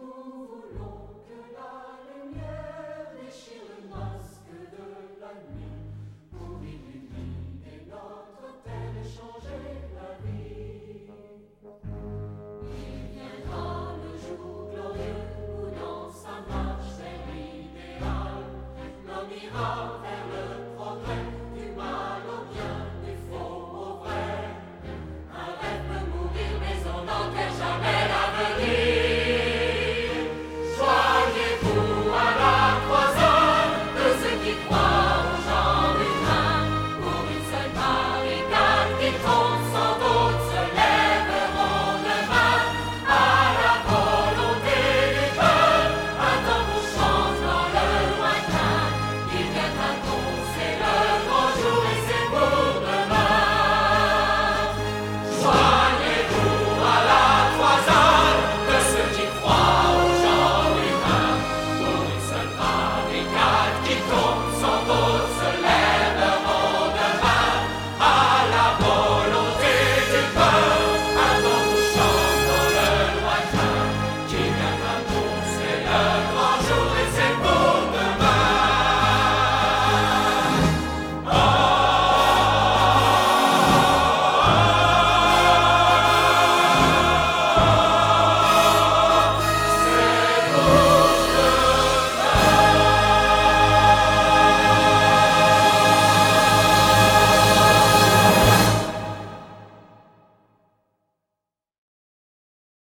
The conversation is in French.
Nous voulons que la lumière déchire le masque de la nuit, pour illuminer d'autres et changer la vie. Il viendra le jour glorieux où dans sa marche s'érigera l'Amiral.